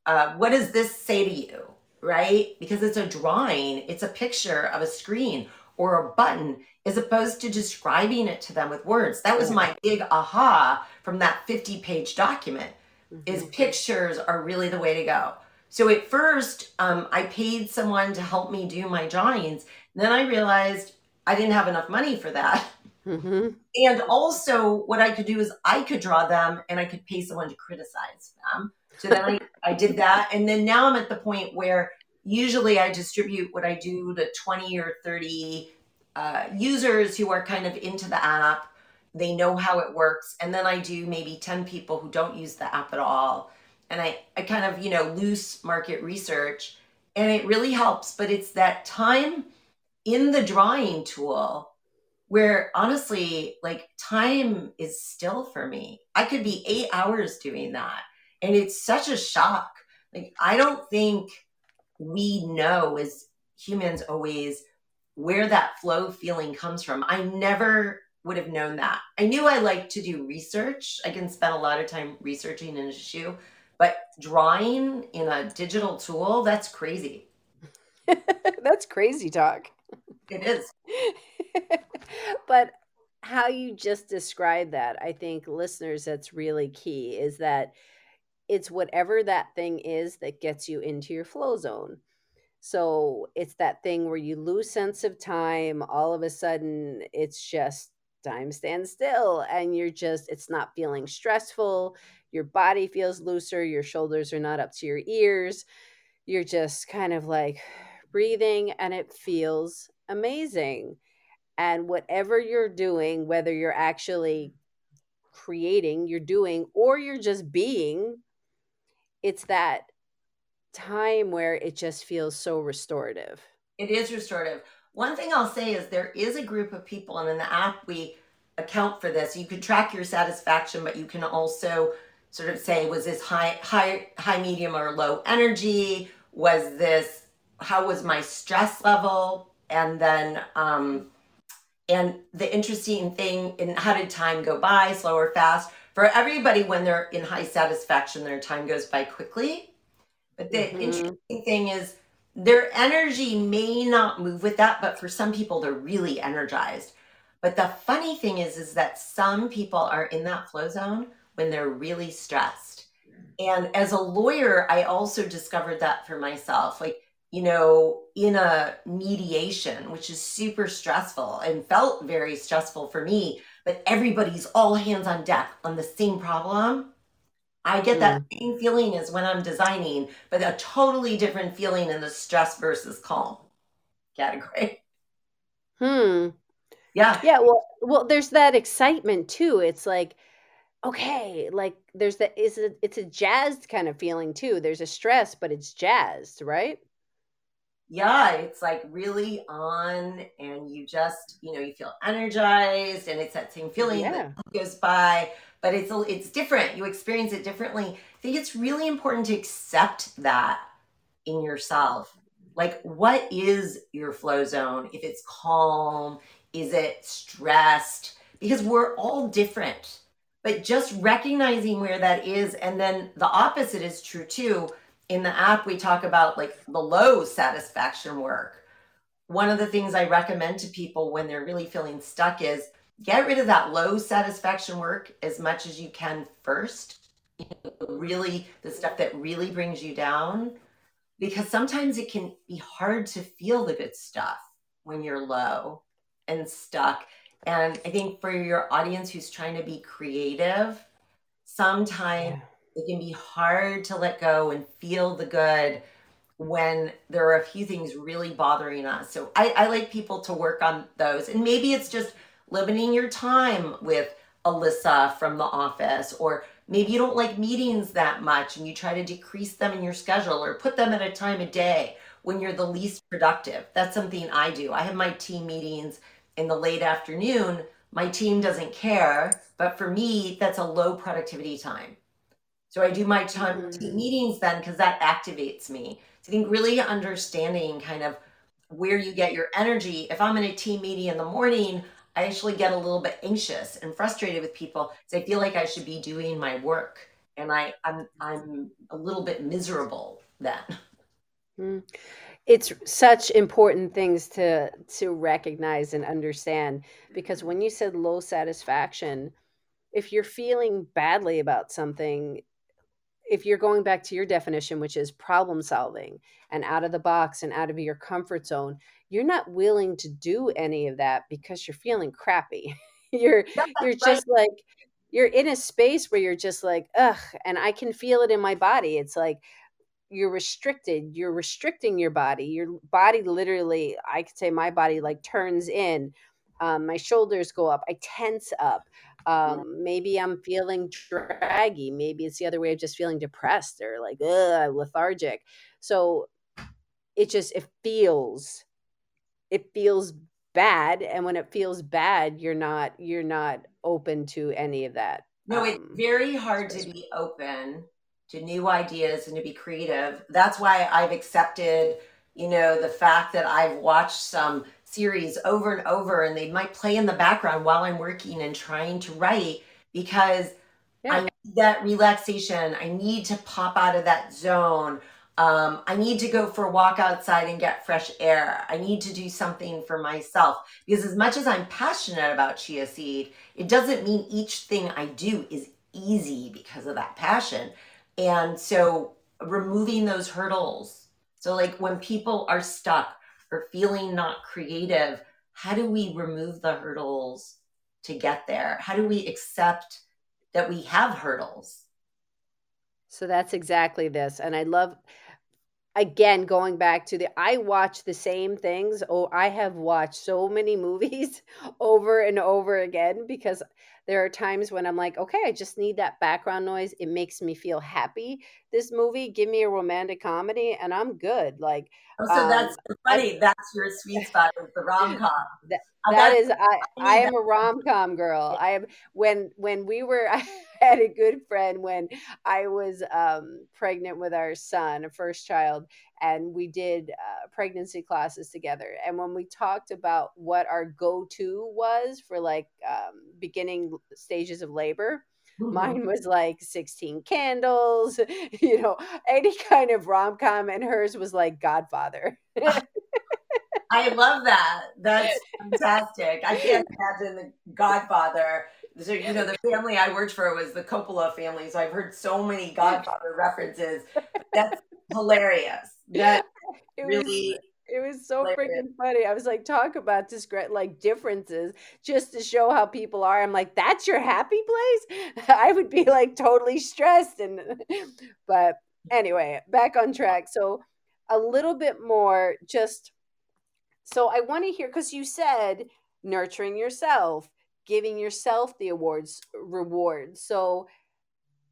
uh, what does this say to you? Right? Because it's a drawing, it's a picture of a screen or a button as opposed to describing it to them with words. That was my big aha from that 50 page document mm-hmm. is pictures are really the way to go. So at first, um, I paid someone to help me do my drawings. Then I realized I didn't have enough money for that. Mm-hmm. And also, what I could do is I could draw them and I could pay someone to criticize them. So then I, I did that. And then now I'm at the point where usually I distribute what I do to 20 or 30 uh, users who are kind of into the app. They know how it works. And then I do maybe 10 people who don't use the app at all. And I, I kind of, you know, loose market research. And it really helps. But it's that time in the drawing tool where honestly, like time is still for me. I could be eight hours doing that. And it's such a shock. Like, I don't think we know as humans always where that flow feeling comes from. I never would have known that. I knew I liked to do research. I can spend a lot of time researching an issue, but drawing in a digital tool, that's crazy. that's crazy talk. It is. but how you just described that, I think listeners, that's really key is that it's whatever that thing is that gets you into your flow zone. So it's that thing where you lose sense of time. All of a sudden, it's just time stands still, and you're just, it's not feeling stressful. Your body feels looser. Your shoulders are not up to your ears. You're just kind of like breathing, and it feels amazing. And whatever you're doing, whether you're actually creating, you're doing, or you're just being, it's that time where it just feels so restorative. It is restorative. One thing I'll say is there is a group of people, and in the app, we account for this. You can track your satisfaction, but you can also sort of say, was this high, high, high, medium, or low energy? Was this, how was my stress level? And then, um, and the interesting thing in how did time go by, slow or fast? For everybody, when they're in high satisfaction, their time goes by quickly. But the mm-hmm. interesting thing is their energy may not move with that, but for some people, they're really energized. But the funny thing is, is that some people are in that flow zone when they're really stressed. And as a lawyer, I also discovered that for myself. Like, you know, in a mediation, which is super stressful and felt very stressful for me, but everybody's all hands on deck on the same problem. I get that mm. same feeling as when I'm designing, but a totally different feeling in the stress versus calm category. Hmm. Yeah. Yeah. Well, well, there's that excitement too. It's like, okay, like there's that is a it's a jazzed kind of feeling too. There's a stress, but it's jazzed, right? Yeah, it's like really on, and you just you know you feel energized, and it's that same feeling yeah. that goes by but it's it's different. You experience it differently. I think it's really important to accept that in yourself. Like, what is your flow zone? If it's calm, is it stressed? Because we're all different. But just recognizing where that is, and then the opposite is true too. In the app, we talk about like the low satisfaction work. One of the things I recommend to people when they're really feeling stuck is get rid of that low satisfaction work as much as you can first. Really, the stuff that really brings you down, because sometimes it can be hard to feel the good stuff when you're low and stuck. And I think for your audience who's trying to be creative, sometimes yeah. it can be hard to let go and feel the good when there are a few things really bothering us. So I, I like people to work on those. And maybe it's just limiting your time with Alyssa from the office, or maybe you don't like meetings that much and you try to decrease them in your schedule or put them at a time of day when you're the least productive. That's something I do. I have my team meetings in the late afternoon. My team doesn't care, but for me, that's a low productivity time. So I do my time mm-hmm. team meetings then because that activates me. So I think really understanding kind of where you get your energy. If I'm in a team meeting in the morning, I actually get a little bit anxious and frustrated with people because I feel like I should be doing my work, and I I'm I'm a little bit miserable then. Mm. It's such important things to to recognize and understand because when you said low satisfaction, if you're feeling badly about something, if you're going back to your definition, which is problem solving and out of the box and out of your comfort zone, you're not willing to do any of that because you're feeling crappy. you're That's you're right. just like you're in a space where you're just like, ugh, and I can feel it in my body. It's like you're restricted. You're restricting your body. Your body literally, I could say my body like turns in. Um, my shoulders go up. I tense up. Um, maybe I'm feeling draggy. Maybe it's the other way of just feeling depressed or like ugh, lethargic. So it just it feels it feels bad and when it feels bad you're not you're not open to any of that no it's um, very hard to be open to new ideas and to be creative that's why i've accepted you know the fact that i've watched some series over and over and they might play in the background while i'm working and trying to write because yeah. i need that relaxation i need to pop out of that zone um, I need to go for a walk outside and get fresh air. I need to do something for myself because, as much as I'm passionate about Cheaseed, it doesn't mean each thing I do is easy because of that passion. And so, removing those hurdles. So, like when people are stuck or feeling not creative, how do we remove the hurdles to get there? How do we accept that we have hurdles? So, that's exactly this. And I love again going back to the i watch the same things oh i have watched so many movies over and over again because there are times when i'm like okay i just need that background noise. It makes me feel happy. This movie give me a romantic comedy and i'm good. Like oh, so um, that's funny. I, that's your sweet spot with the rom-com. That, that is i i am a rom-com girl. I am when when we were had a good friend when I was um, pregnant with our son, a first child, and we did uh, pregnancy classes together. And when we talked about what our go to was for like um, beginning stages of labor, mm-hmm. Mine was like 16 candles, you know, any kind of rom com, and hers was like Godfather. I love that. That's fantastic. I can't imagine the Godfather so you know the family I worked for was the Coppola family, so I've heard so many Godfather references. That's hilarious. That it really. Was, it was so freaking funny. I was like, talk about this like differences just to show how people are. I'm like, that's your happy place. I would be like totally stressed, and but anyway, back on track. So a little bit more, just so I want to hear because you said nurturing yourself giving yourself the awards reward. So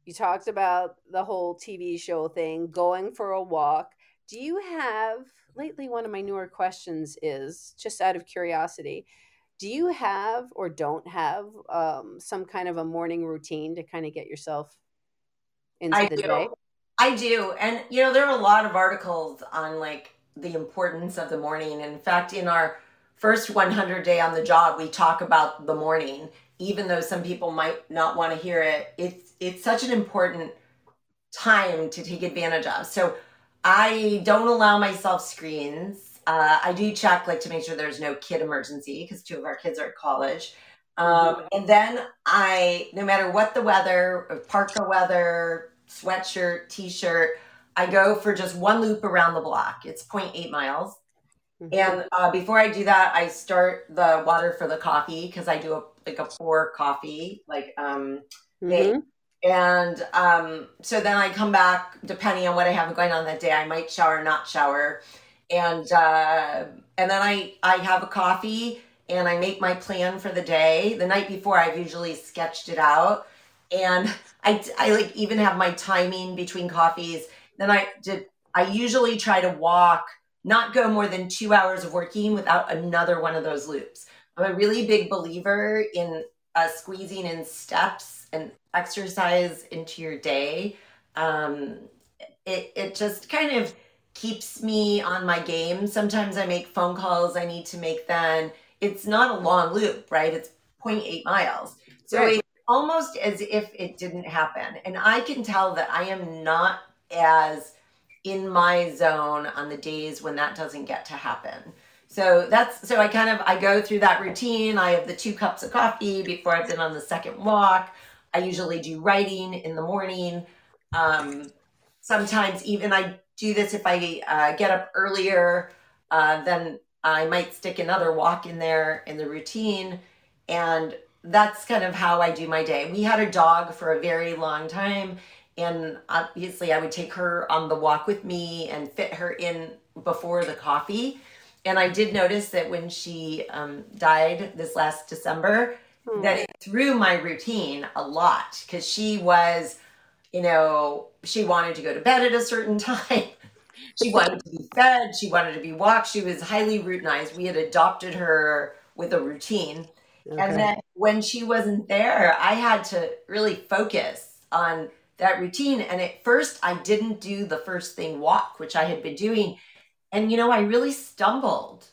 you talked about the whole TV show thing, going for a walk. Do you have lately one of my newer questions is just out of curiosity, do you have or don't have um, some kind of a morning routine to kind of get yourself into I the do. day? I do. And you know, there are a lot of articles on like the importance of the morning. In fact, in our first 100 day on the job, we talk about the morning, even though some people might not want to hear it. It's it's such an important time to take advantage of. So I don't allow myself screens. Uh, I do check like to make sure there's no kid emergency because two of our kids are at college. Um, mm-hmm. And then I, no matter what the weather, parka weather, sweatshirt, t-shirt, I go for just one loop around the block. It's 0.8 miles. Mm-hmm. And uh, before I do that, I start the water for the coffee because I do a like a pour coffee, like um, mm-hmm. and um, so then I come back depending on what I have going on that day. I might shower, not shower, and uh, and then I I have a coffee and I make my plan for the day. The night before, I've usually sketched it out. And I, I like even have my timing between coffees. Then I did, I usually try to walk, not go more than two hours of working without another one of those loops. I'm a really big believer in uh, squeezing in steps and exercise into your day. Um, it, it just kind of keeps me on my game. Sometimes I make phone calls I need to make then. It's not a long loop, right? It's 0.8 miles. So right. it's almost as if it didn't happen. And I can tell that I am not as in my zone on the days when that doesn't get to happen. So that's so I kind of I go through that routine. I have the two cups of coffee before I've been on the second walk. I usually do writing in the morning. Um, sometimes even I do this if I uh, get up earlier, uh, then I might stick another walk in there in the routine. And that's kind of how I do my day. We had a dog for a very long time. And obviously, I would take her on the walk with me and fit her in before the coffee. And I did notice that when she um, died this last December, hmm. that it threw my routine a lot because she was, you know, she wanted to go to bed at a certain time. she wanted to be fed. She wanted to be walked. She was highly routinized. We had adopted her with a routine. Okay. And then when she wasn't there, I had to really focus on that routine. And at first, I didn't do the first thing walk, which I had been doing. And, you know, I really stumbled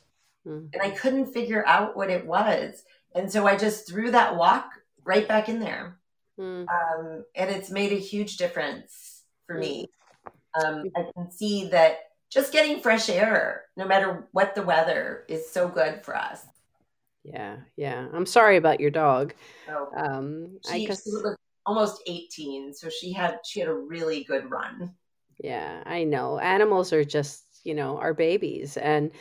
mm. and I couldn't figure out what it was. And so I just threw that walk right back in there. Mm. Um, and it's made a huge difference for me. Um, I can see that just getting fresh air, no matter what the weather, is so good for us. Yeah, yeah. I'm sorry about your dog. Oh, um, she, I guess... she was almost 18, so she had she had a really good run. Yeah, I know. Animals are just you know our babies, and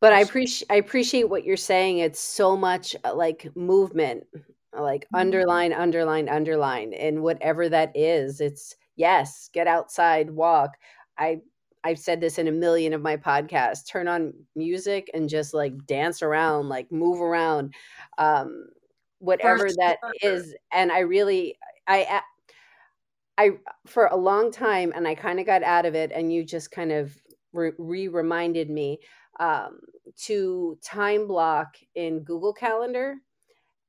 but I appreciate I appreciate what you're saying. It's so much uh, like movement, like mm-hmm. underline, underline, underline, and whatever that is. It's yes, get outside, walk. I I've said this in a million of my podcasts. Turn on music and just like dance around, like move around, um, whatever that is. And I really, I, I, for a long time, and I kind of got out of it. And you just kind of re reminded me um, to time block in Google Calendar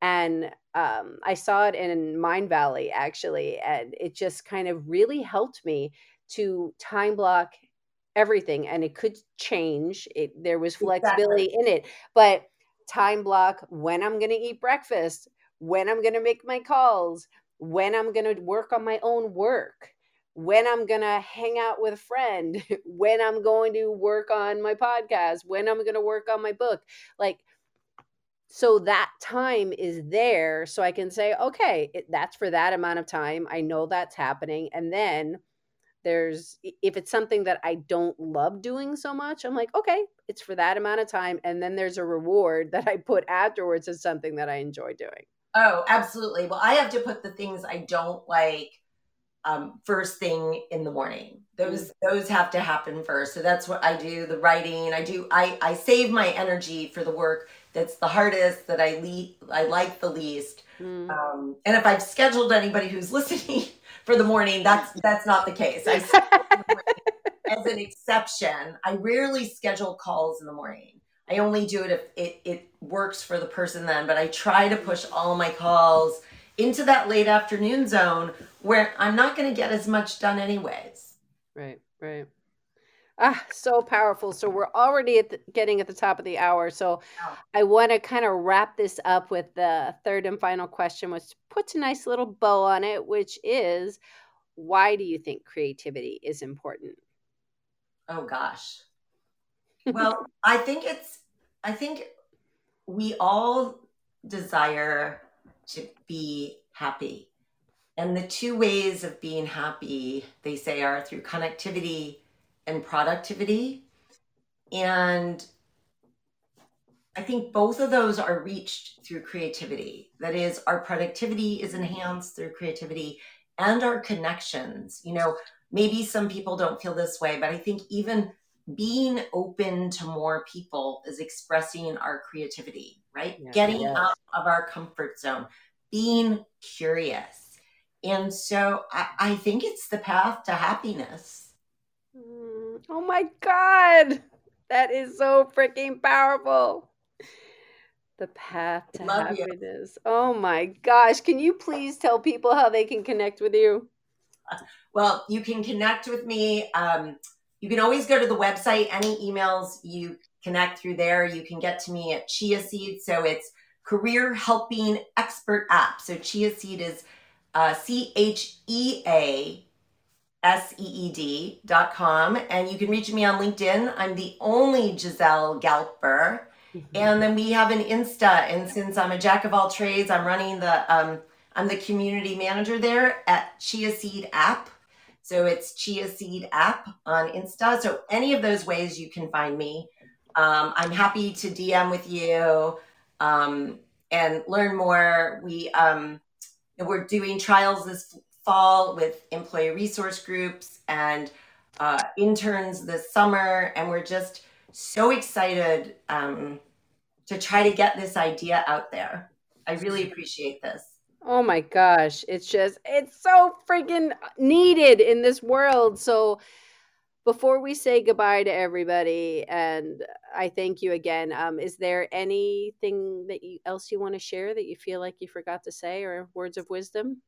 and um, I saw it in Mindvalley actually, and it just kind of really helped me to time block everything, and it could change. It there was flexibility exactly. in it, but time block when I'm going to eat breakfast, when I'm going to make my calls, when I'm going to work on my own work when I'm going to hang out with a friend, when I'm going to work on my podcast, when I'm going to work on my book. Like so that time is there so i can say okay it, that's for that amount of time. I know that's happening. And then there's if it's something that i don't love doing so much i'm like okay it's for that amount of time. And then there's a reward that i put afterwards as something that i enjoy doing oh absolutely well i have to put the things i don't like um, first thing in the morning those mm-hmm. those have to happen first so that's what i do the writing i do i i save my energy for the work that's the hardest that I le- I like the least. Mm. Um, and if I've scheduled anybody who's listening for the morning, that's that's not the case. I as an exception, I rarely schedule calls in the morning. I only do it if it, it works for the person then, but I try to push all my calls into that late afternoon zone where I'm not going to get as much done anyways. Right, right. Ah, so powerful. So we're already at the, getting at the top of the hour. So I want to kind of wrap this up with the third and final question, which puts a nice little bow on it, which is why do you think creativity is important? Oh gosh. Well, I think it's I think we all desire to be happy. And the two ways of being happy, they say, are through connectivity and productivity. And I think both of those are reached through creativity. That is, our productivity is enhanced through creativity and our connections. You know, maybe some people don't feel this way, but I think even being open to more people is expressing our creativity, right? Yeah, Getting yes. out of our comfort zone, being curious. And so I, I think it's the path to happiness. Mm, oh my God. That is so freaking powerful. The path to Love happiness. You. Oh my gosh. Can you please tell people how they can connect with you? Well, you can connect with me. Um, you can always go to the website. Any emails you connect through there, you can get to me at Cheaseed. So it's Career Helping Expert App. So Cheaseed is uh, C H E A S E E D dot com. And you can reach me on LinkedIn. I'm the only Giselle Galper. Mm-hmm. And then we have an Insta. And since I'm a jack of all trades, I'm running the, um, I'm the community manager there at Cheaseed App. So it's Cheaseed app on Insta. So any of those ways you can find me. Um, I'm happy to DM with you um, and learn more. We um, we're doing trials this fall with employee resource groups and uh, interns this summer, and we're just so excited um, to try to get this idea out there. I really appreciate this. Oh my gosh, it's just it's so freaking needed in this world. So before we say goodbye to everybody and I thank you again, um is there anything that you else you want to share that you feel like you forgot to say or words of wisdom?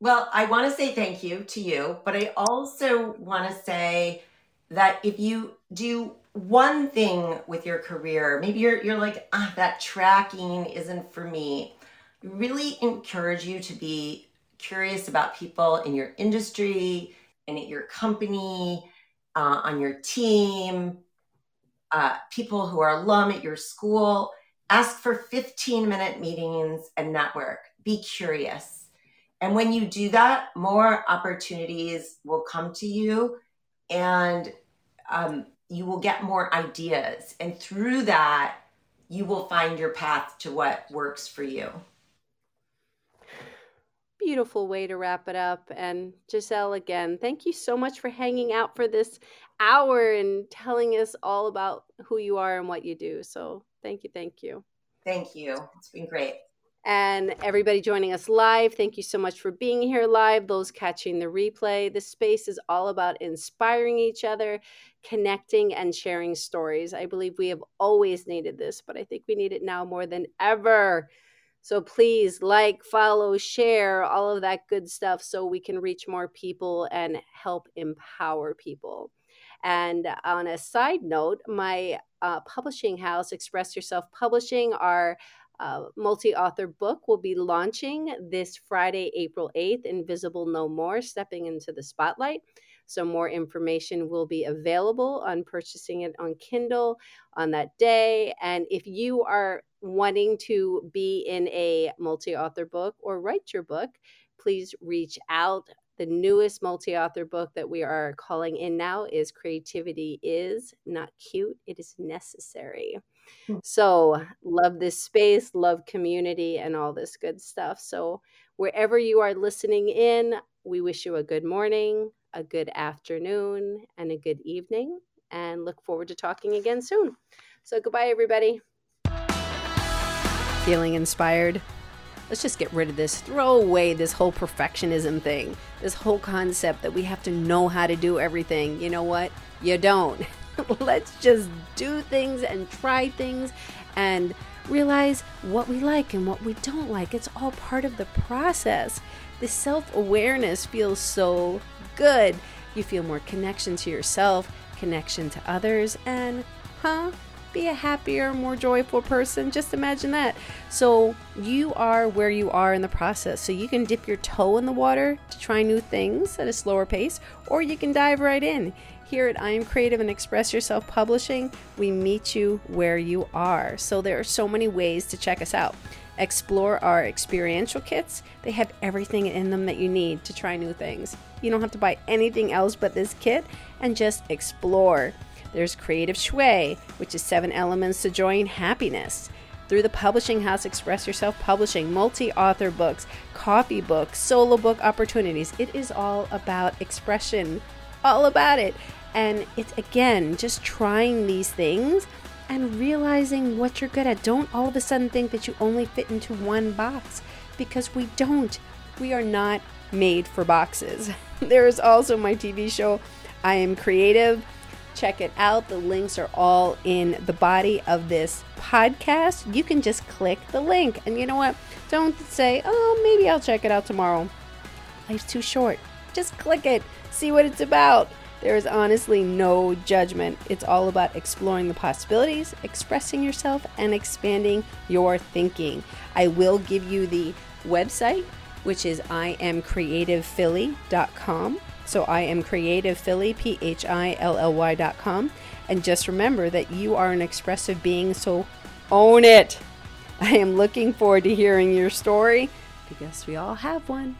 Well, I want to say thank you to you, but I also want to say that if you do one thing with your career, maybe you're you're like, ah, that tracking isn't for me really encourage you to be curious about people in your industry and at your company, uh, on your team, uh, people who are alum at your school. Ask for 15 minute meetings and network. Be curious. And when you do that, more opportunities will come to you and um, you will get more ideas. And through that, you will find your path to what works for you beautiful way to wrap it up. And Giselle, again, thank you so much for hanging out for this hour and telling us all about who you are and what you do. So thank you. Thank you. Thank you. It's been great. And everybody joining us live, thank you so much for being here live. Those catching the replay, this space is all about inspiring each other, connecting, and sharing stories. I believe we have always needed this, but I think we need it now more than ever. So please like, follow, share, all of that good stuff so we can reach more people and help empower people. And on a side note, my uh, publishing house, Express Yourself Publishing, our uh, multi author book will be launching this Friday, April 8th, Invisible No More Stepping into the Spotlight. So, more information will be available on purchasing it on Kindle on that day. And if you are wanting to be in a multi author book or write your book, please reach out. The newest multi author book that we are calling in now is Creativity is Not Cute, It is Necessary. Hmm. So, love this space, love community, and all this good stuff. So, wherever you are listening in, we wish you a good morning, a good afternoon, and a good evening, and look forward to talking again soon. So, goodbye, everybody. Feeling inspired? Let's just get rid of this. Throw away this whole perfectionism thing. This whole concept that we have to know how to do everything. You know what? You don't. Let's just do things and try things and realize what we like and what we don't like. It's all part of the process. The self awareness feels so good. You feel more connection to yourself, connection to others, and, huh? be a happier, more joyful person. Just imagine that. So, you are where you are in the process. So, you can dip your toe in the water to try new things at a slower pace, or you can dive right in. Here at I Am Creative and Express Yourself Publishing, we meet you where you are. So, there are so many ways to check us out. Explore our experiential kits. They have everything in them that you need to try new things. You don't have to buy anything else but this kit and just explore. There's Creative Shui, which is seven elements to joy and happiness. Through the publishing house, Express Yourself Publishing, multi author books, coffee books, solo book opportunities. It is all about expression, all about it. And it's again just trying these things and realizing what you're good at. Don't all of a sudden think that you only fit into one box because we don't. We are not made for boxes. there is also my TV show, I Am Creative. Check it out. The links are all in the body of this podcast. You can just click the link. And you know what? Don't say, oh, maybe I'll check it out tomorrow. Life's too short. Just click it, see what it's about. There is honestly no judgment. It's all about exploring the possibilities, expressing yourself, and expanding your thinking. I will give you the website, which is iamcreativephilly.com. So I am creative Philly, P H I L L Y.com. And just remember that you are an expressive being, so own it. I am looking forward to hearing your story because we all have one.